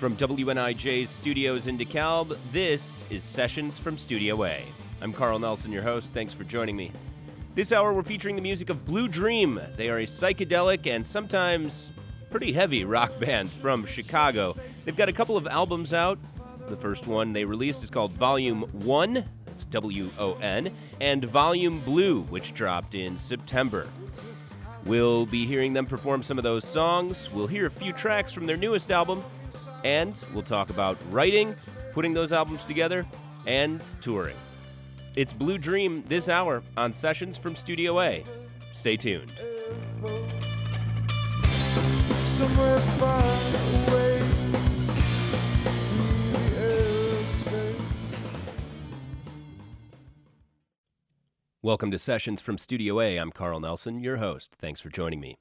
From WNIJ's studios in DeKalb, this is Sessions from Studio A. I'm Carl Nelson, your host. Thanks for joining me. This hour, we're featuring the music of Blue Dream. They are a psychedelic and sometimes pretty heavy rock band from Chicago. They've got a couple of albums out. The first one they released is called Volume 1, that's W O N, and Volume Blue, which dropped in September. We'll be hearing them perform some of those songs. We'll hear a few tracks from their newest album, and we'll talk about writing, putting those albums together, and touring. It's Blue Dream this hour on Sessions from Studio A. Stay tuned. Somewhere far away in the airspace. Welcome to Sessions from Studio A. I'm Carl Nelson, your host. Thanks for joining me.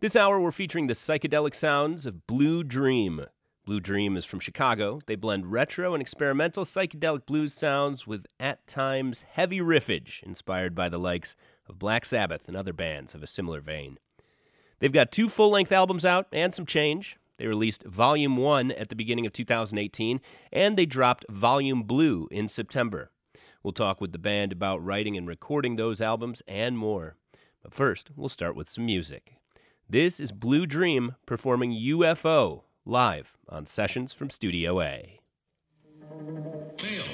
This hour, we're featuring the psychedelic sounds of Blue Dream. Blue Dream is from Chicago. They blend retro and experimental psychedelic blues sounds with, at times, heavy riffage inspired by the likes of Black Sabbath and other bands of a similar vein. They've got two full length albums out and some change. They released Volume 1 at the beginning of 2018, and they dropped Volume Blue in September. We'll talk with the band about writing and recording those albums and more. But first, we'll start with some music. This is Blue Dream performing UFO live on Sessions from Studio A. Mail.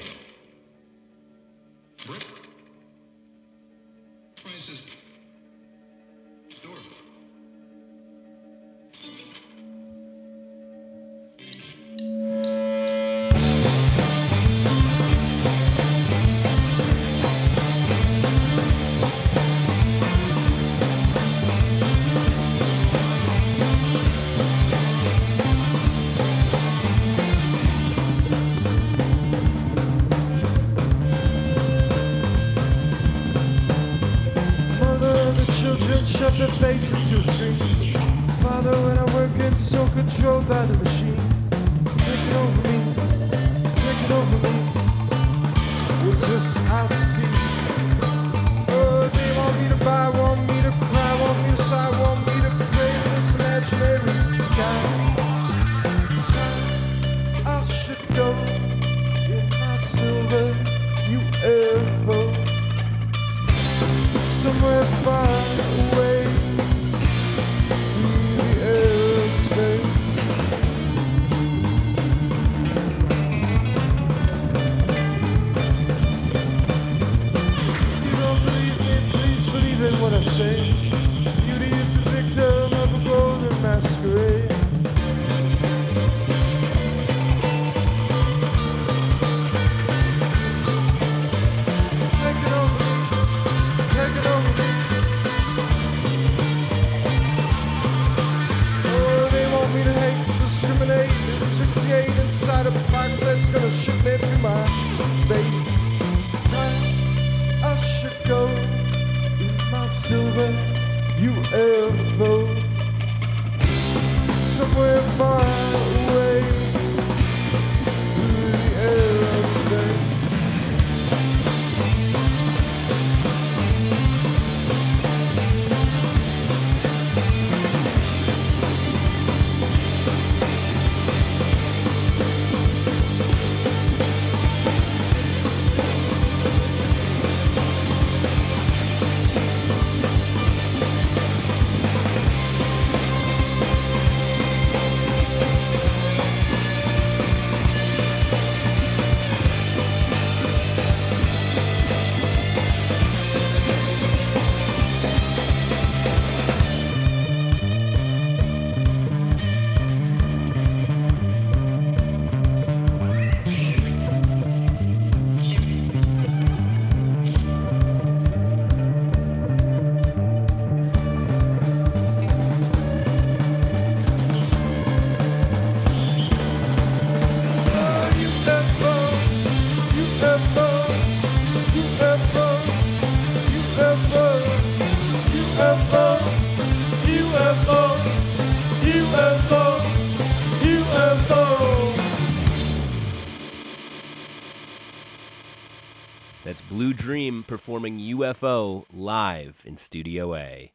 That's Blue Dream performing UFO live in Studio A.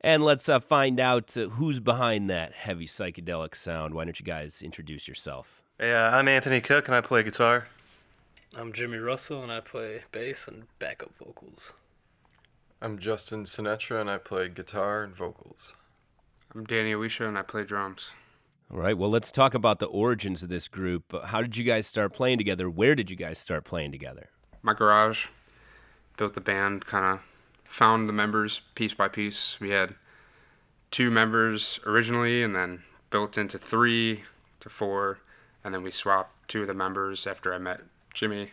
And let's uh, find out uh, who's behind that heavy psychedelic sound. Why don't you guys introduce yourself? Yeah, I'm Anthony Cook and I play guitar. I'm Jimmy Russell and I play bass and backup vocals. I'm Justin Sinatra and I play guitar and vocals. I'm Danny Alicia and I play drums. All right, well, let's talk about the origins of this group. How did you guys start playing together? Where did you guys start playing together? My garage. Built the band, kind of found the members piece by piece. We had two members originally and then built into three to four. And then we swapped two of the members after I met Jimmy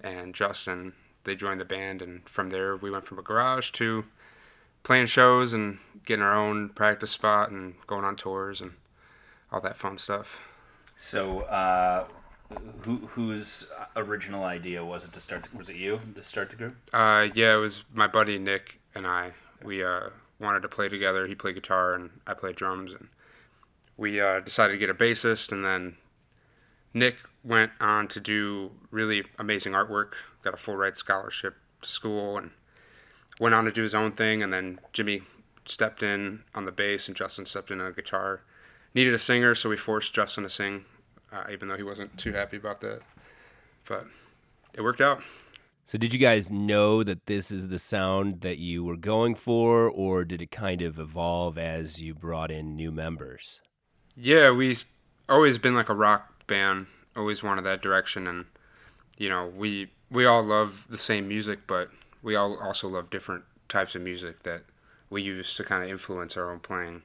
and Justin. They joined the band, and from there we went from a garage to playing shows and getting our own practice spot and going on tours and all that fun stuff. So, uh, who whose original idea was it to start? Was it you to start the group? Uh, yeah, it was my buddy Nick and I. We uh, wanted to play together. He played guitar and I played drums, and we uh, decided to get a bassist. And then Nick went on to do really amazing artwork. Got a full ride scholarship to school and went on to do his own thing. And then Jimmy stepped in on the bass and Justin stepped in on the guitar. Needed a singer, so we forced Justin to sing, uh, even though he wasn't too happy about that. But it worked out. So, did you guys know that this is the sound that you were going for, or did it kind of evolve as you brought in new members? Yeah, we've always been like a rock band. Always wanted that direction, and you know, we we all love the same music, but we all also love different types of music that we use to kind of influence our own playing.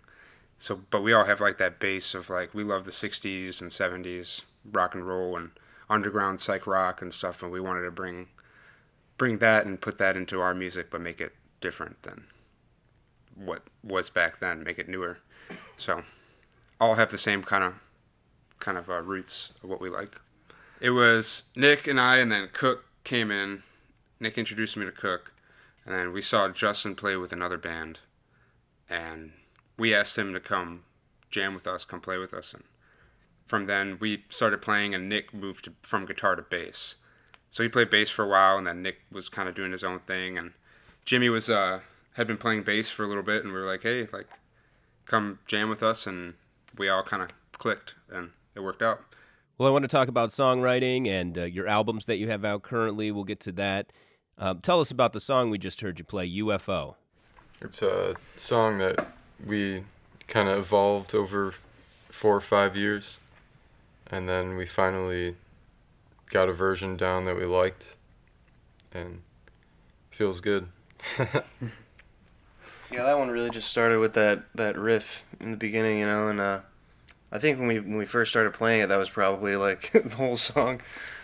So, but we all have like that base of like we love the '60s and '70s rock and roll and underground psych rock and stuff, and we wanted to bring bring that and put that into our music, but make it different than what was back then. Make it newer. So, all have the same kind of kind of uh, roots of what we like. It was Nick and I, and then Cook came in. Nick introduced me to Cook, and then we saw Justin play with another band, and we asked him to come jam with us, come play with us, and from then we started playing, and Nick moved to, from guitar to bass. So he played bass for a while, and then Nick was kind of doing his own thing, and Jimmy was uh, had been playing bass for a little bit, and we were like, hey, like, come jam with us, and we all kind of clicked, and it worked out. Well, I want to talk about songwriting and uh, your albums that you have out currently. We'll get to that. Um, tell us about the song we just heard you play, UFO. It's a song that we kind of evolved over four or five years, and then we finally got a version down that we liked, and feels good. Yeah, that one really just started with that, that riff in the beginning, you know, and uh, I think when we when we first started playing it, that was probably like the whole song.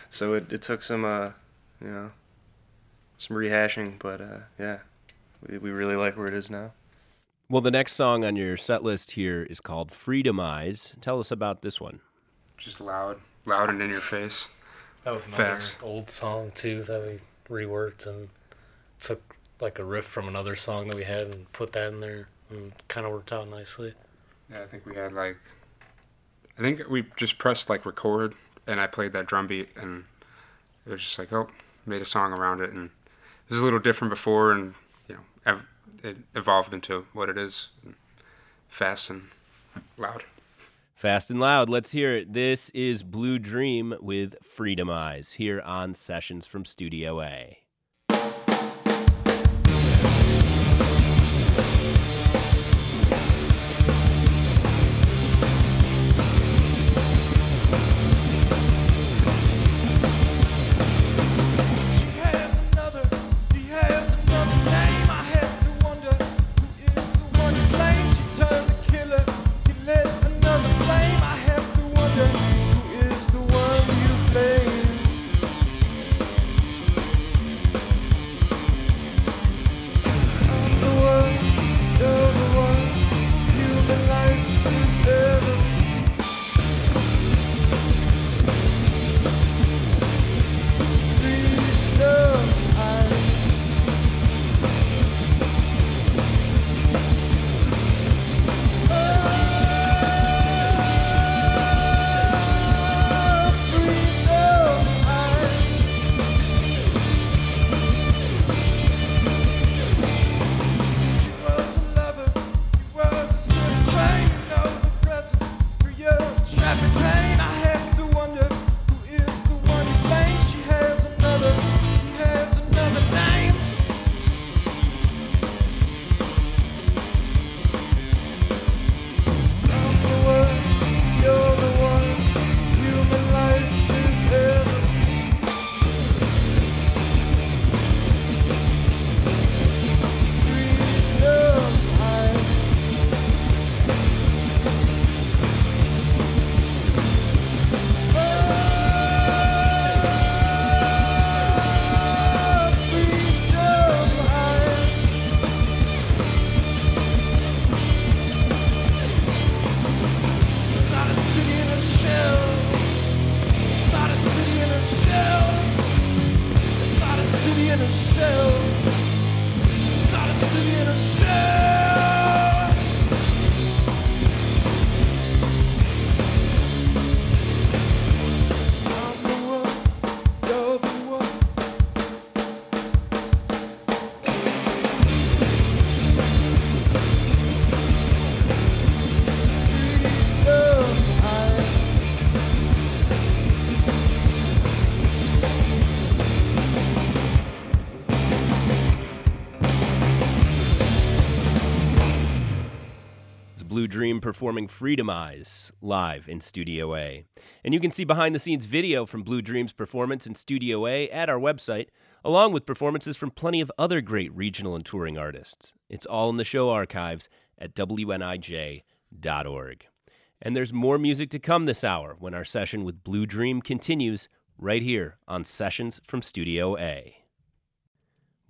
So it, it took some, uh, you know, some rehashing, but uh, yeah, we, we really like where it is now. Well, the next song on your set list here is called Freedomize. Tell us about this one. Just loud, loud and in your face. That was another Fast. old song too that we reworked and took like a riff from another song that we had and put that in there and kind of worked out nicely. Yeah, I think we had like, I think we just pressed like record, and I played that drum beat, and it was just like, oh, made a song around it, and it was a little different before, and you know, ev- it evolved into what it is, fast and loud. Fast and loud. Let's hear it. This is Blue Dream with Freedomize here on Sessions from Studio A. Dream performing Freedomize live in Studio A. And you can see behind the scenes video from Blue Dream's performance in Studio A at our website, along with performances from plenty of other great regional and touring artists. It's all in the show archives at WNIJ.org. And there's more music to come this hour when our session with Blue Dream continues right here on Sessions from Studio A.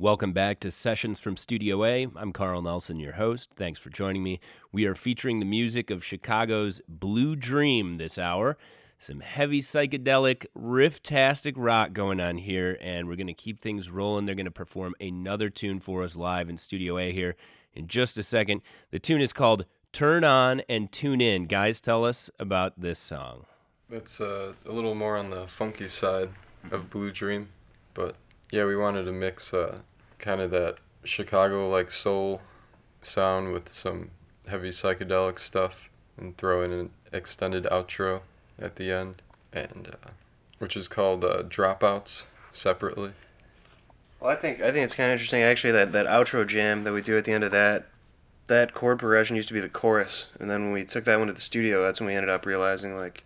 Welcome back to Sessions from Studio A. I'm Carl Nelson, your host. Thanks for joining me. We are featuring the music of Chicago's Blue Dream this hour. Some heavy psychedelic, riff-tastic rock going on here, and we're going to keep things rolling. They're going to perform another tune for us live in Studio A here in just a second. The tune is called Turn On and Tune In. Guys, tell us about this song. It's uh, a little more on the funky side of Blue Dream, but yeah, we wanted to mix uh, kind of that Chicago like soul sound with some heavy psychedelic stuff and throw in an extended outro at the end, and uh, which is called uh, Dropouts separately. Well, I think I think it's kind of interesting actually that that outro jam that we do at the end of that that chord progression used to be the chorus, and then when we took that one to the studio, that's when we ended up realizing like,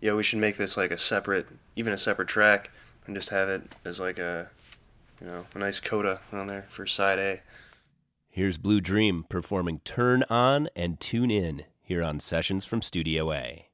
yeah, we should make this like a separate, even a separate track, and just have it as like a, you know, a nice coda on there for side A. Here's Blue Dream performing Turn On and Tune In here on Sessions from Studio A.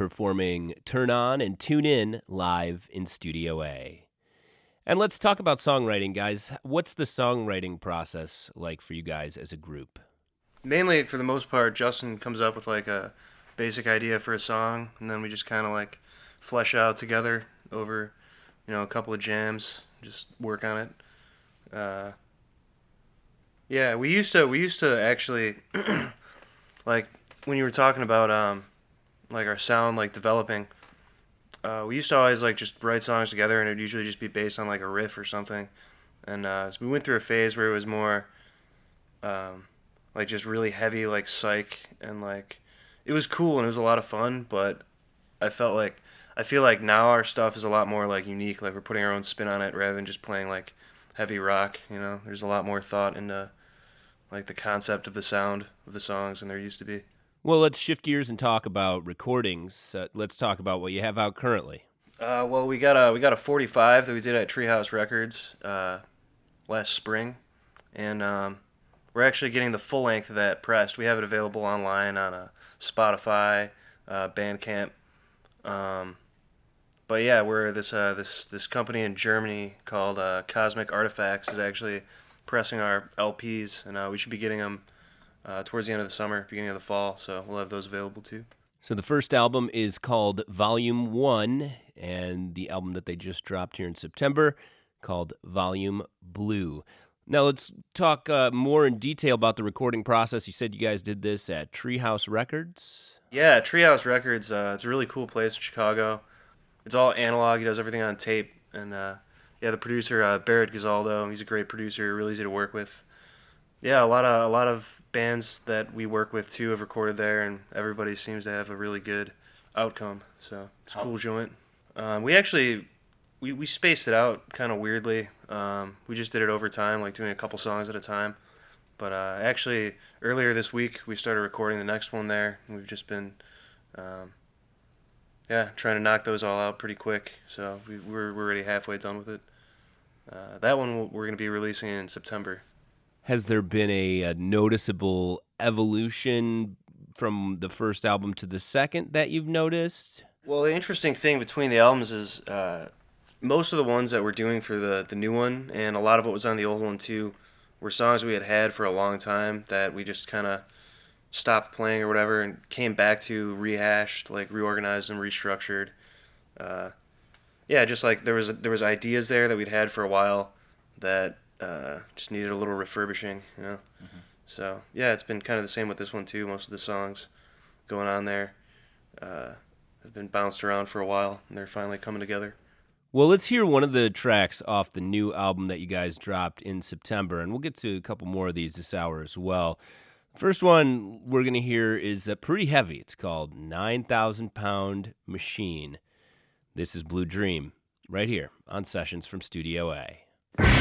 performing Turn On and Tune In live in Studio A. And let's talk about songwriting, guys. What's the songwriting process like for you guys as a group? Mainly, for the most part, Justin comes up with like a basic idea for a song, and then we just kind of like flesh out together over, you know, a couple of jams, just work on it. Uh, yeah, we used to we used to actually like when you were talking about um like our sound like developing. Uh, we used to always like just write songs together, and it'd usually just be based on like a riff or something. And uh, so we went through a phase where it was more um, like just really heavy like psych and like it was cool and it was a lot of fun, but I felt like I feel like now our stuff is a lot more like unique, like we're putting our own spin on it rather than just playing like heavy rock, you know. There's a lot more thought into like the concept of the sound of the songs than there used to be. Well, let's shift gears and talk about recordings. Uh, let's talk about what you have out currently. Uh, well, we got a we got a 45 that we did at Treehouse Records uh, last spring, and um, we're actually getting the full length of that pressed. We have it available online on uh, Spotify, uh, Bandcamp. Um, but yeah, we're this uh, this this company in Germany called Cosmic Artifacts is actually pressing our LPs, and we should be getting them uh, towards the end of the summer, beginning of the fall. So we'll have those available too. So the first album is called Volume 1, and the album that they just dropped here in September called Volume Blue. Now let's talk uh, more in detail about the recording process. You said you guys did this at Treehouse Records. Yeah, Treehouse Records. Uh, it's a really cool place in Chicago. It's all analog. He does everything on tape, and uh, yeah, the producer uh, Barrett Guzaldo. He's a great producer, really easy to work with. Yeah, a lot of a lot of bands that we work with too have recorded there, and everybody seems to have a really good outcome. So it's a cool joint. Um, we actually we, we spaced it out kind of weirdly. Um, we just did it over time, like doing a couple songs at a time. But uh, actually, earlier this week we started recording the next one there, and we've just been, um, yeah, trying to knock those all out pretty quick. So we, we're we're already halfway done with it. Uh, that one we're going to be releasing in September. Has there been a, a noticeable evolution from the first album to the second that you've noticed? Well, the interesting thing between the albums is uh, most of the ones that we're doing for the the new one, and a lot of what was on the old one too, were songs we had had for a long time that we just kind of stopped playing or whatever, and came back to rehashed, like reorganized and restructured. Uh, yeah, just like there was there was ideas there that we'd had for a while that uh, just needed a little refurbishing, you know. So yeah, it's been kind of the same with this one too. Most of the songs going on there uh, have been bounced around for a while, and they're finally coming together. Well, let's hear one of the tracks off the new album that you guys dropped in September, and we'll get to a couple more of these this hour as well. First one we're going to hear is uh, pretty heavy. It's called 9,000 Pound Machine. This is Blue Dream, right here on Sessions from Studio A.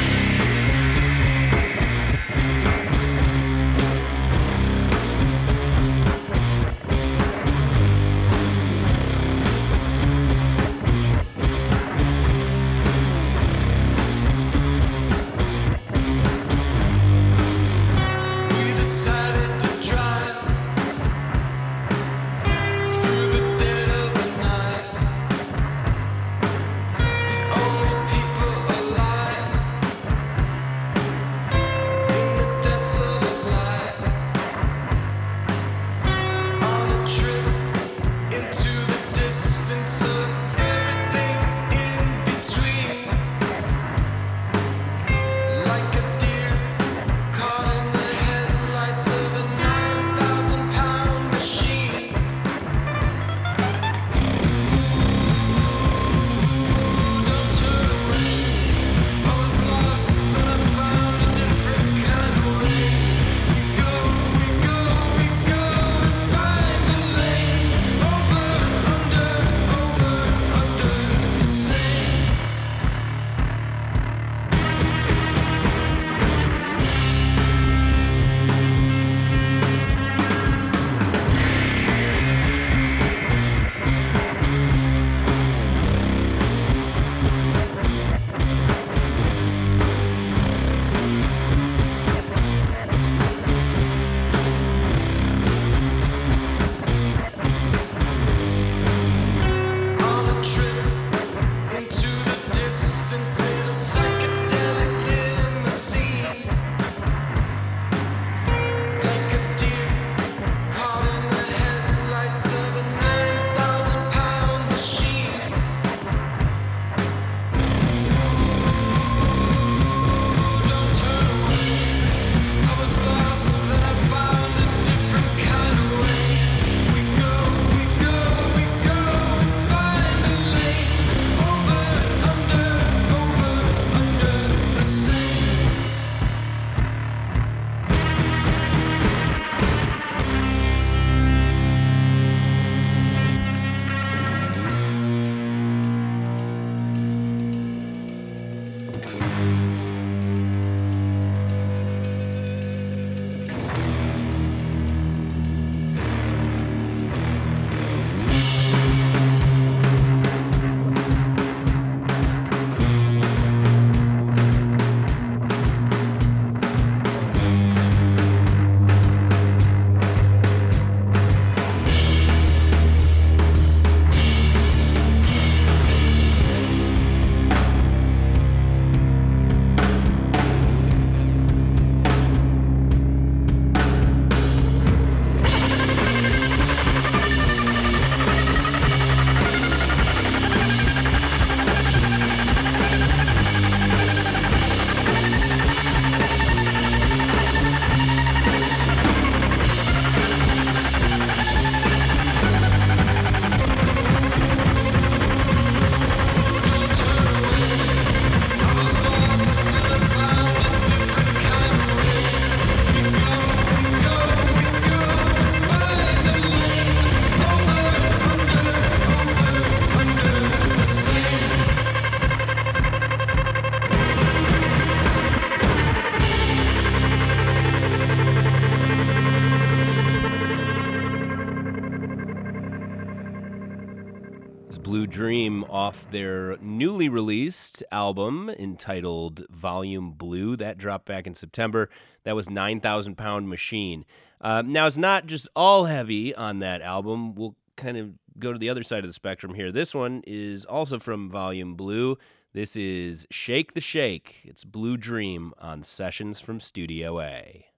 Blue Dream off their newly released album entitled Volume Blue. That dropped back in September. That was 9,000 Pound Machine. Uh, now, it's not just all heavy on that album. We'll kind of go to the other side of the spectrum here. This one is also from Volume Blue. This is Shake the Shake. It's Blue Dream on Sessions from Studio A.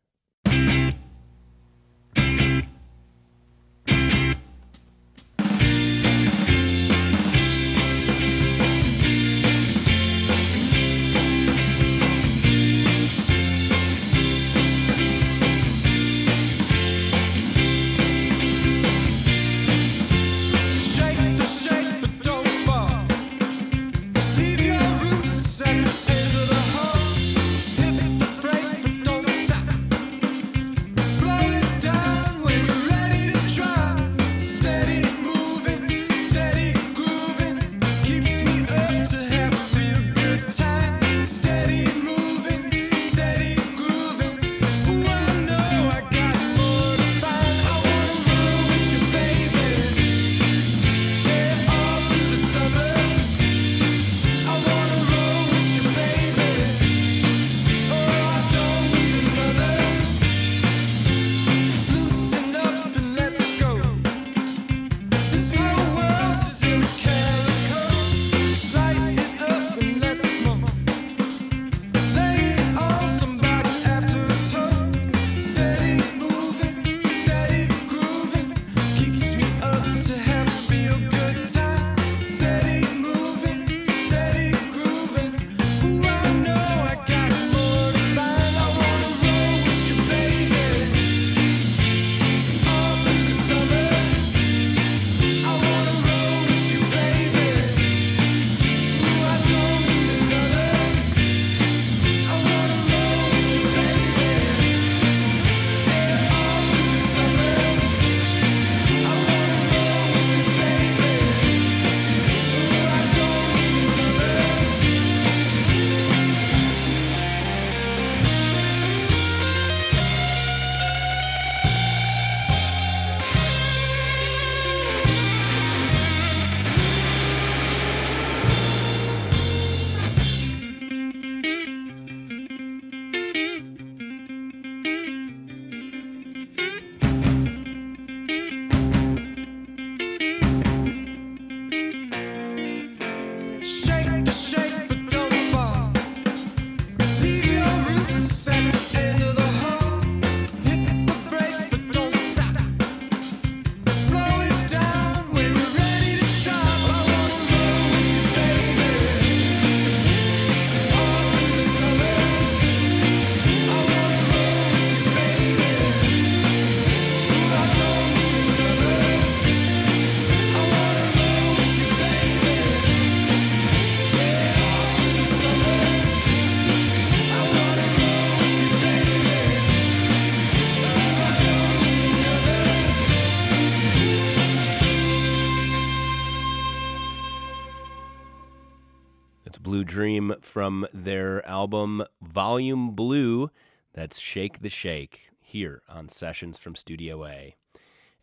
their album Volume Blue. That's Shake the Shake here on Sessions from Studio A.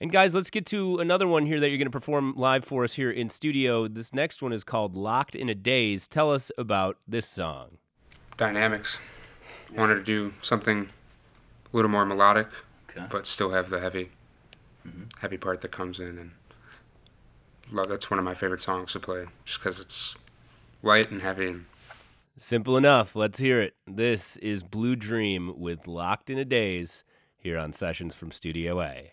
And guys, let's get to another one here that you're going to perform live for us here in studio. This next one is called Locked in a Daze. Tell us about this song. Dynamics. Wanted to do something a little more melodic, Okay. but still have the heavy, Mm-hmm. heavy part that comes in, and love. That's one of my favorite songs to play, just because it's light and heavy. And Simple enough. Let's hear it. This is Blue Dream with Locked in a Daze here on Sessions from Studio A.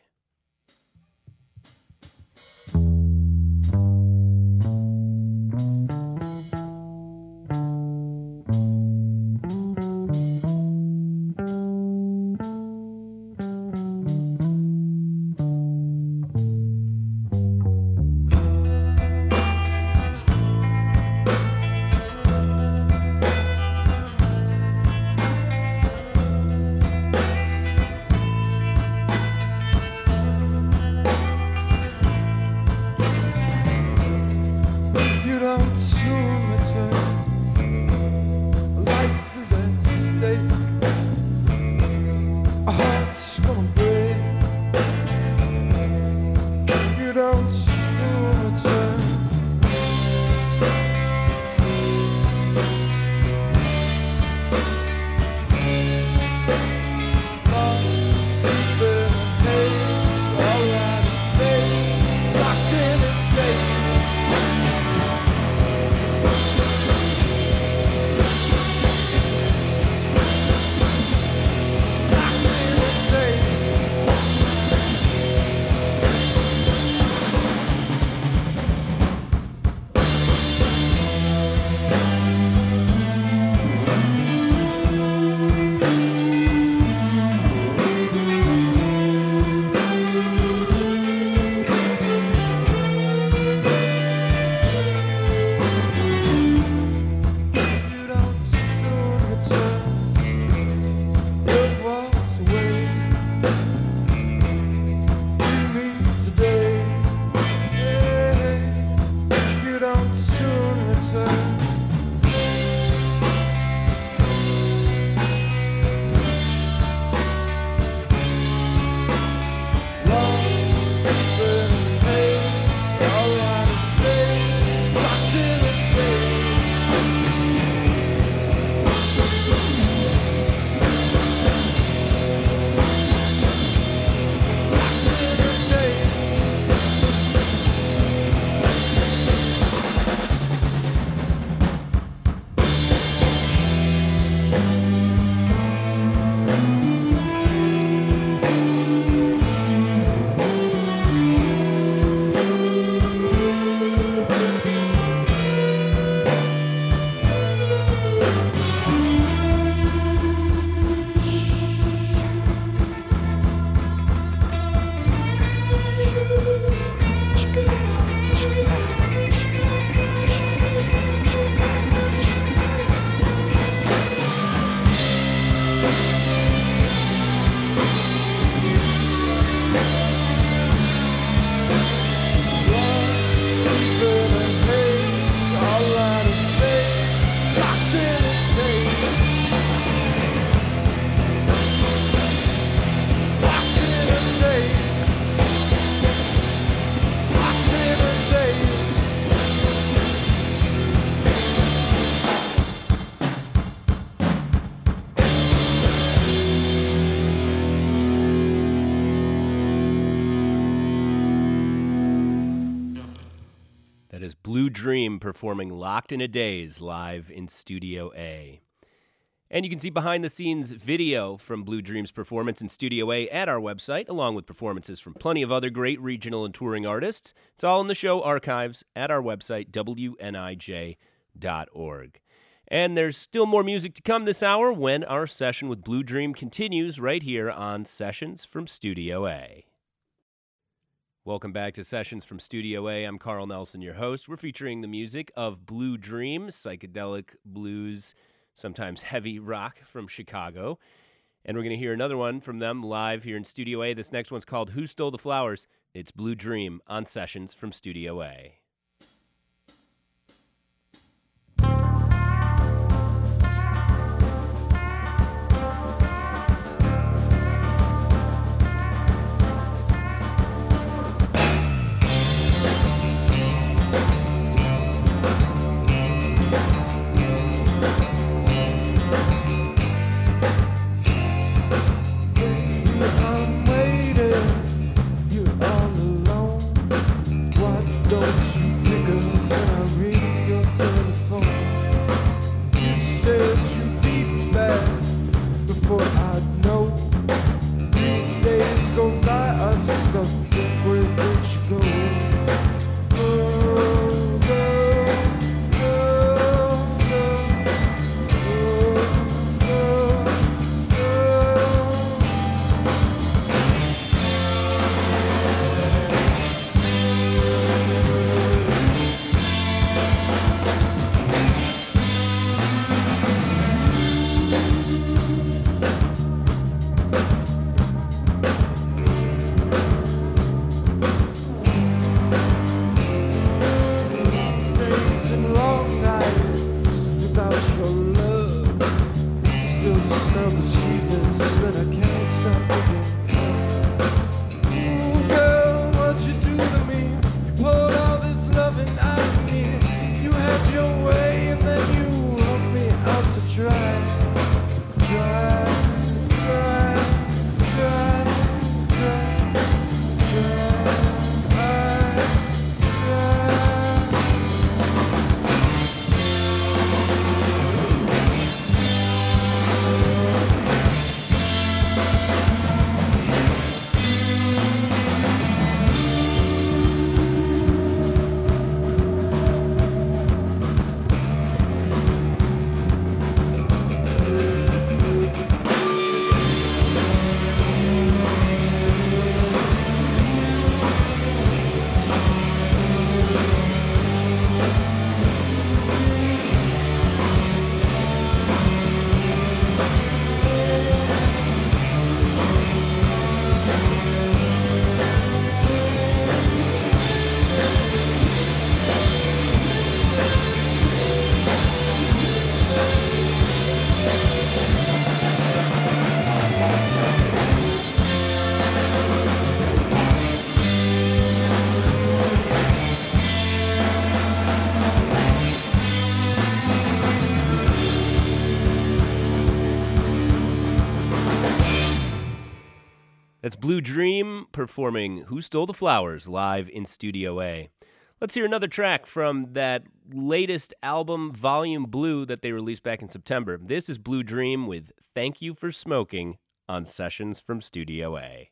don't soon return. Performing Locked in a Daze live in Studio A. And you can see behind the scenes video from Blue Dream's performance in Studio A at our website, along with performances from plenty of other great regional and touring artists. It's all in the show archives at our website, WNIJ.org. And there's still more music to come this hour when our session with Blue Dream continues right here on Sessions from Studio A. Welcome back to Sessions from Studio A. I'm Carl Nelson, your host. We're featuring the music of Blue Dream, psychedelic blues, sometimes heavy rock from Chicago. And we're going to hear another one from them live here in Studio A. This next one's called Who Stole the Flowers? It's Blue Dream on Sessions from Studio A. That's Blue Dream performing Who Stole the Flowers live in Studio A. Let's hear another track from that latest album, Volume Blue, that they released back in September. This is Blue Dream with Thank You for Smoking on Sessions from Studio A.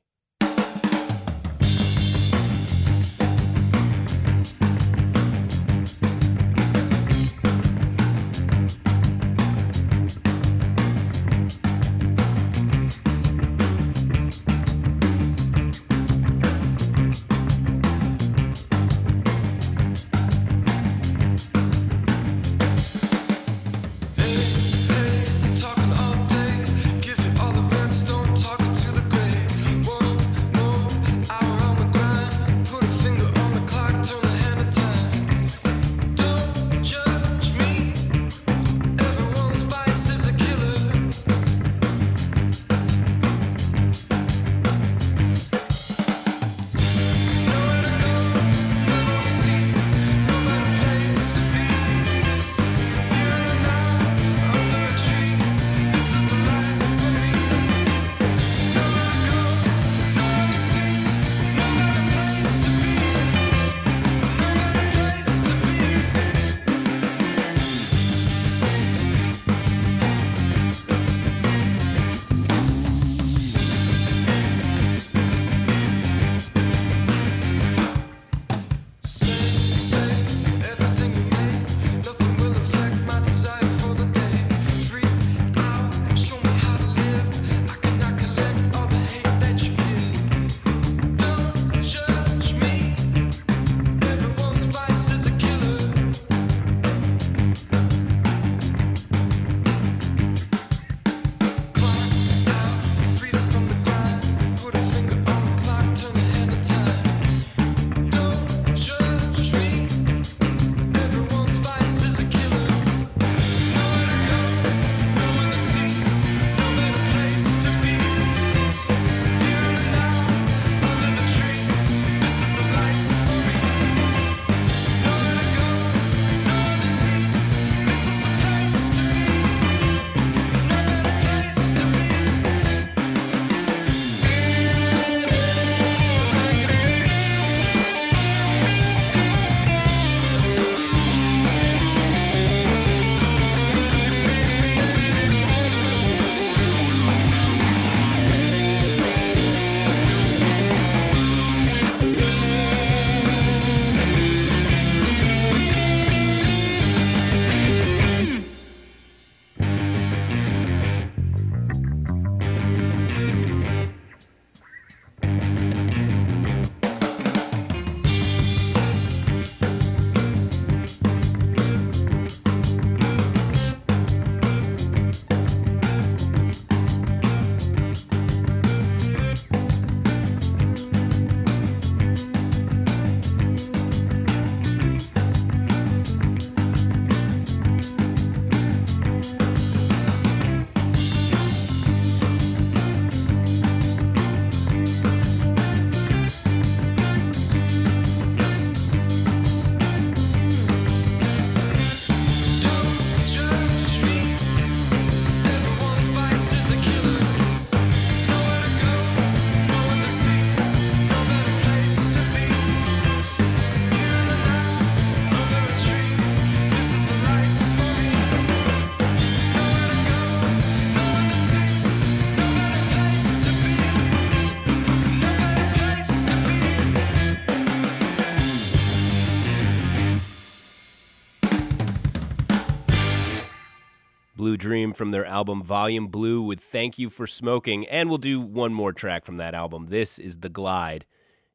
Dream from their album Volume Blue with Thank You for Smoking. And we'll do one more track from that album. This is The Glide.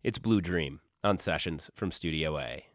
It's Blue Dream on Sessions from Studio A.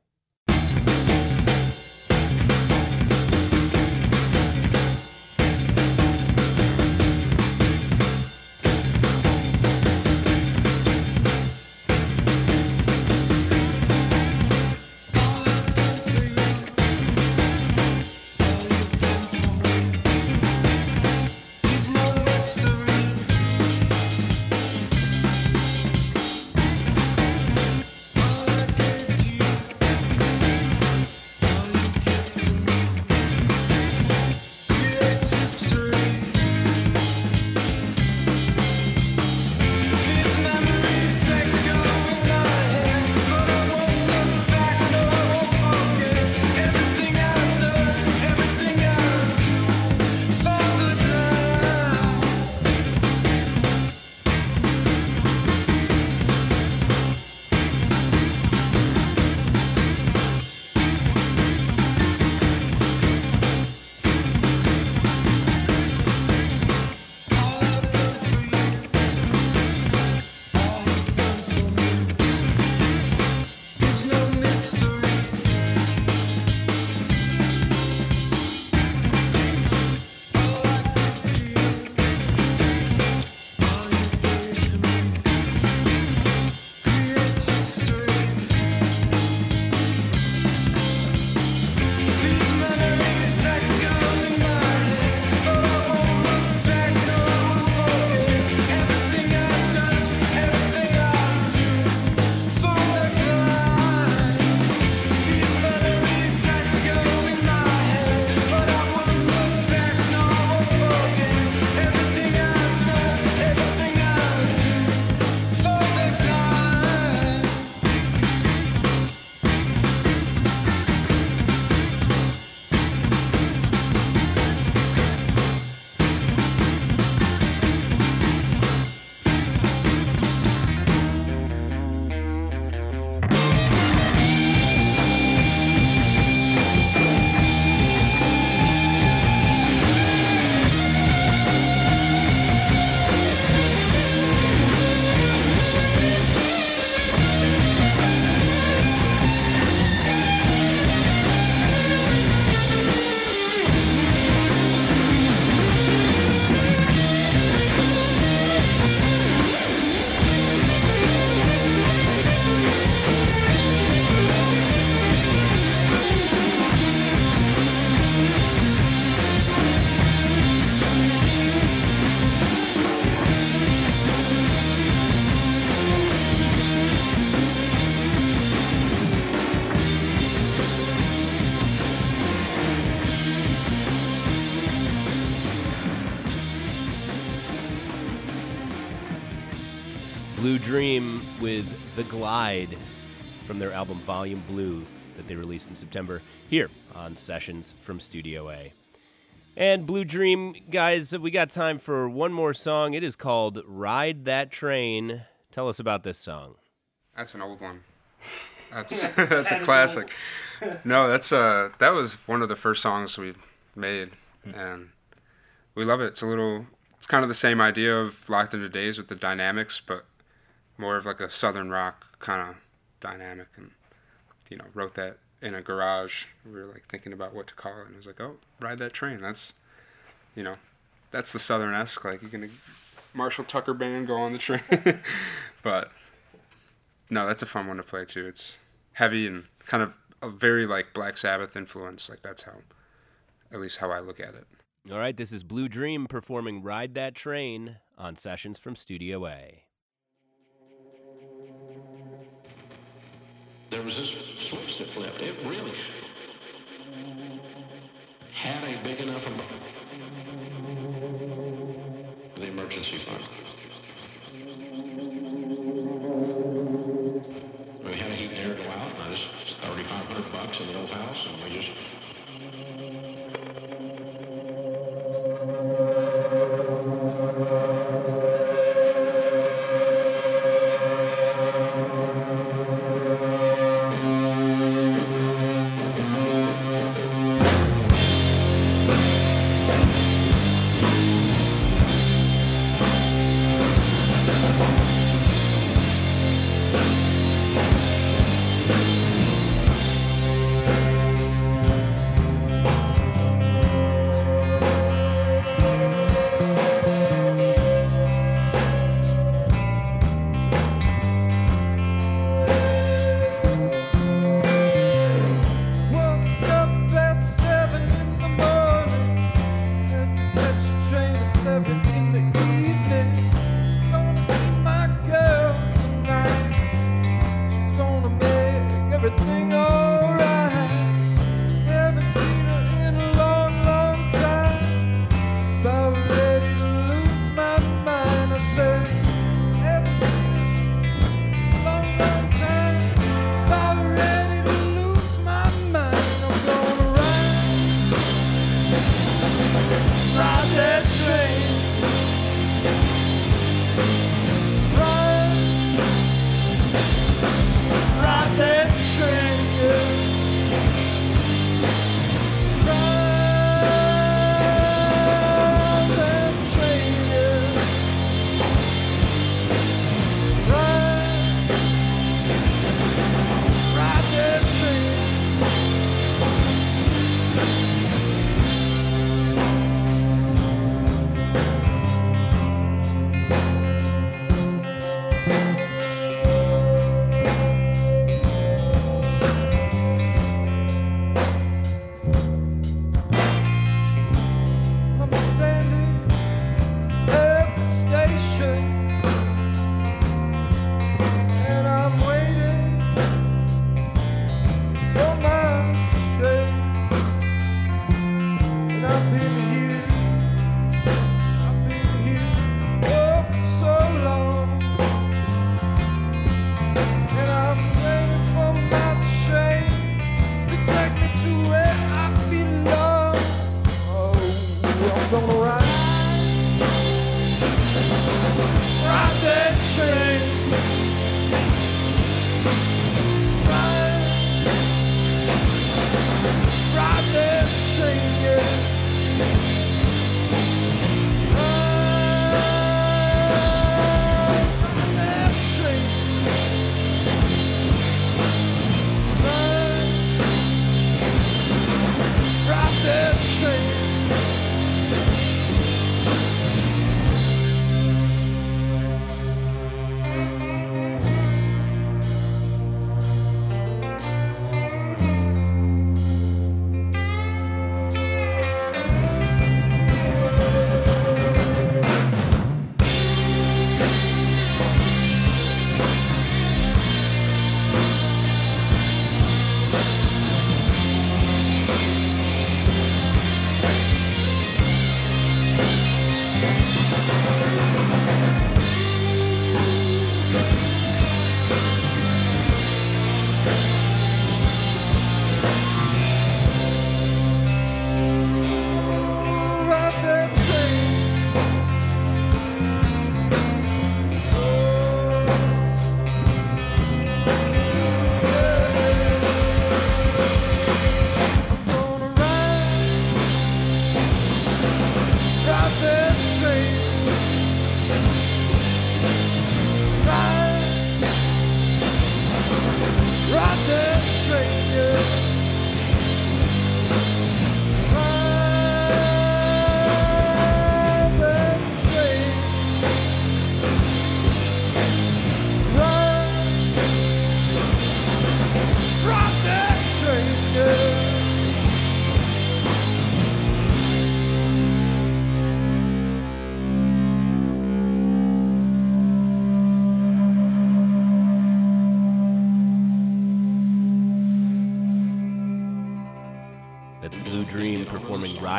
Glide from their album Volume Blue that they released in September here on Sessions from Studio A. And Blue Dream, guys, we got time for one more song. It is called Ride That Train. Tell us about this song. That's an old one. That's that's a classic. No, that's uh that was one of the first songs we made, and we love it. It's a little, it's kind of the same idea of Locked in a Daze with the dynamics, but more of like a southern rock kind of dynamic. And you know, wrote that in a garage. We were like thinking about what to call it, and it was like, oh, ride that train. That's, you know, that's the southern esque. Like you can Marshall Tucker band go on the train, but no, that's a fun one to play too. It's heavy and kind of a very like Black Sabbath influence. Like that's how, at least how I look at it. All right, this is Blue Dream performing Ride That Train on Sessions from Studio A. There was this switch that flipped. It really had a big enough amount. The emergency fund. We had a heat and air go out, and I just it's 3,500 bucks in the old house, and we just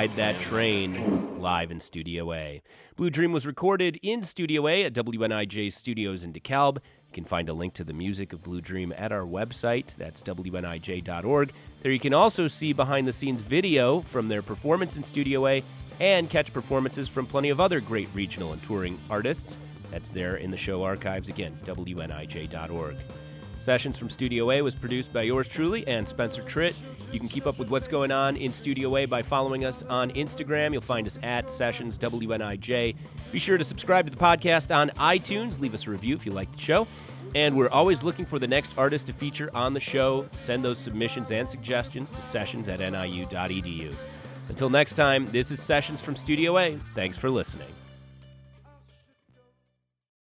Ride That Train live in Studio A. Blue Dream was recorded in Studio A at WNIJ Studios in DeKalb. You can find a link to the music of Blue Dream at our website. That's WNIJ.org. There you can also see behind the scenes video from their performance in Studio A and catch performances from plenty of other great regional and touring artists. That's there in the show archives again, WNIJ.org. Sessions from Studio A was produced by yours truly and Spencer Tritt. You can keep up with what's going on in Studio A by following us on Instagram. You'll find us at Sessions WNIJ. Be sure to subscribe to the podcast on iTunes. Leave us a review if you like the show. And we're always looking for the next artist to feature on the show. Send those submissions and suggestions to sessions at niu.edu. Until next time, this is Sessions from Studio A. Thanks for listening.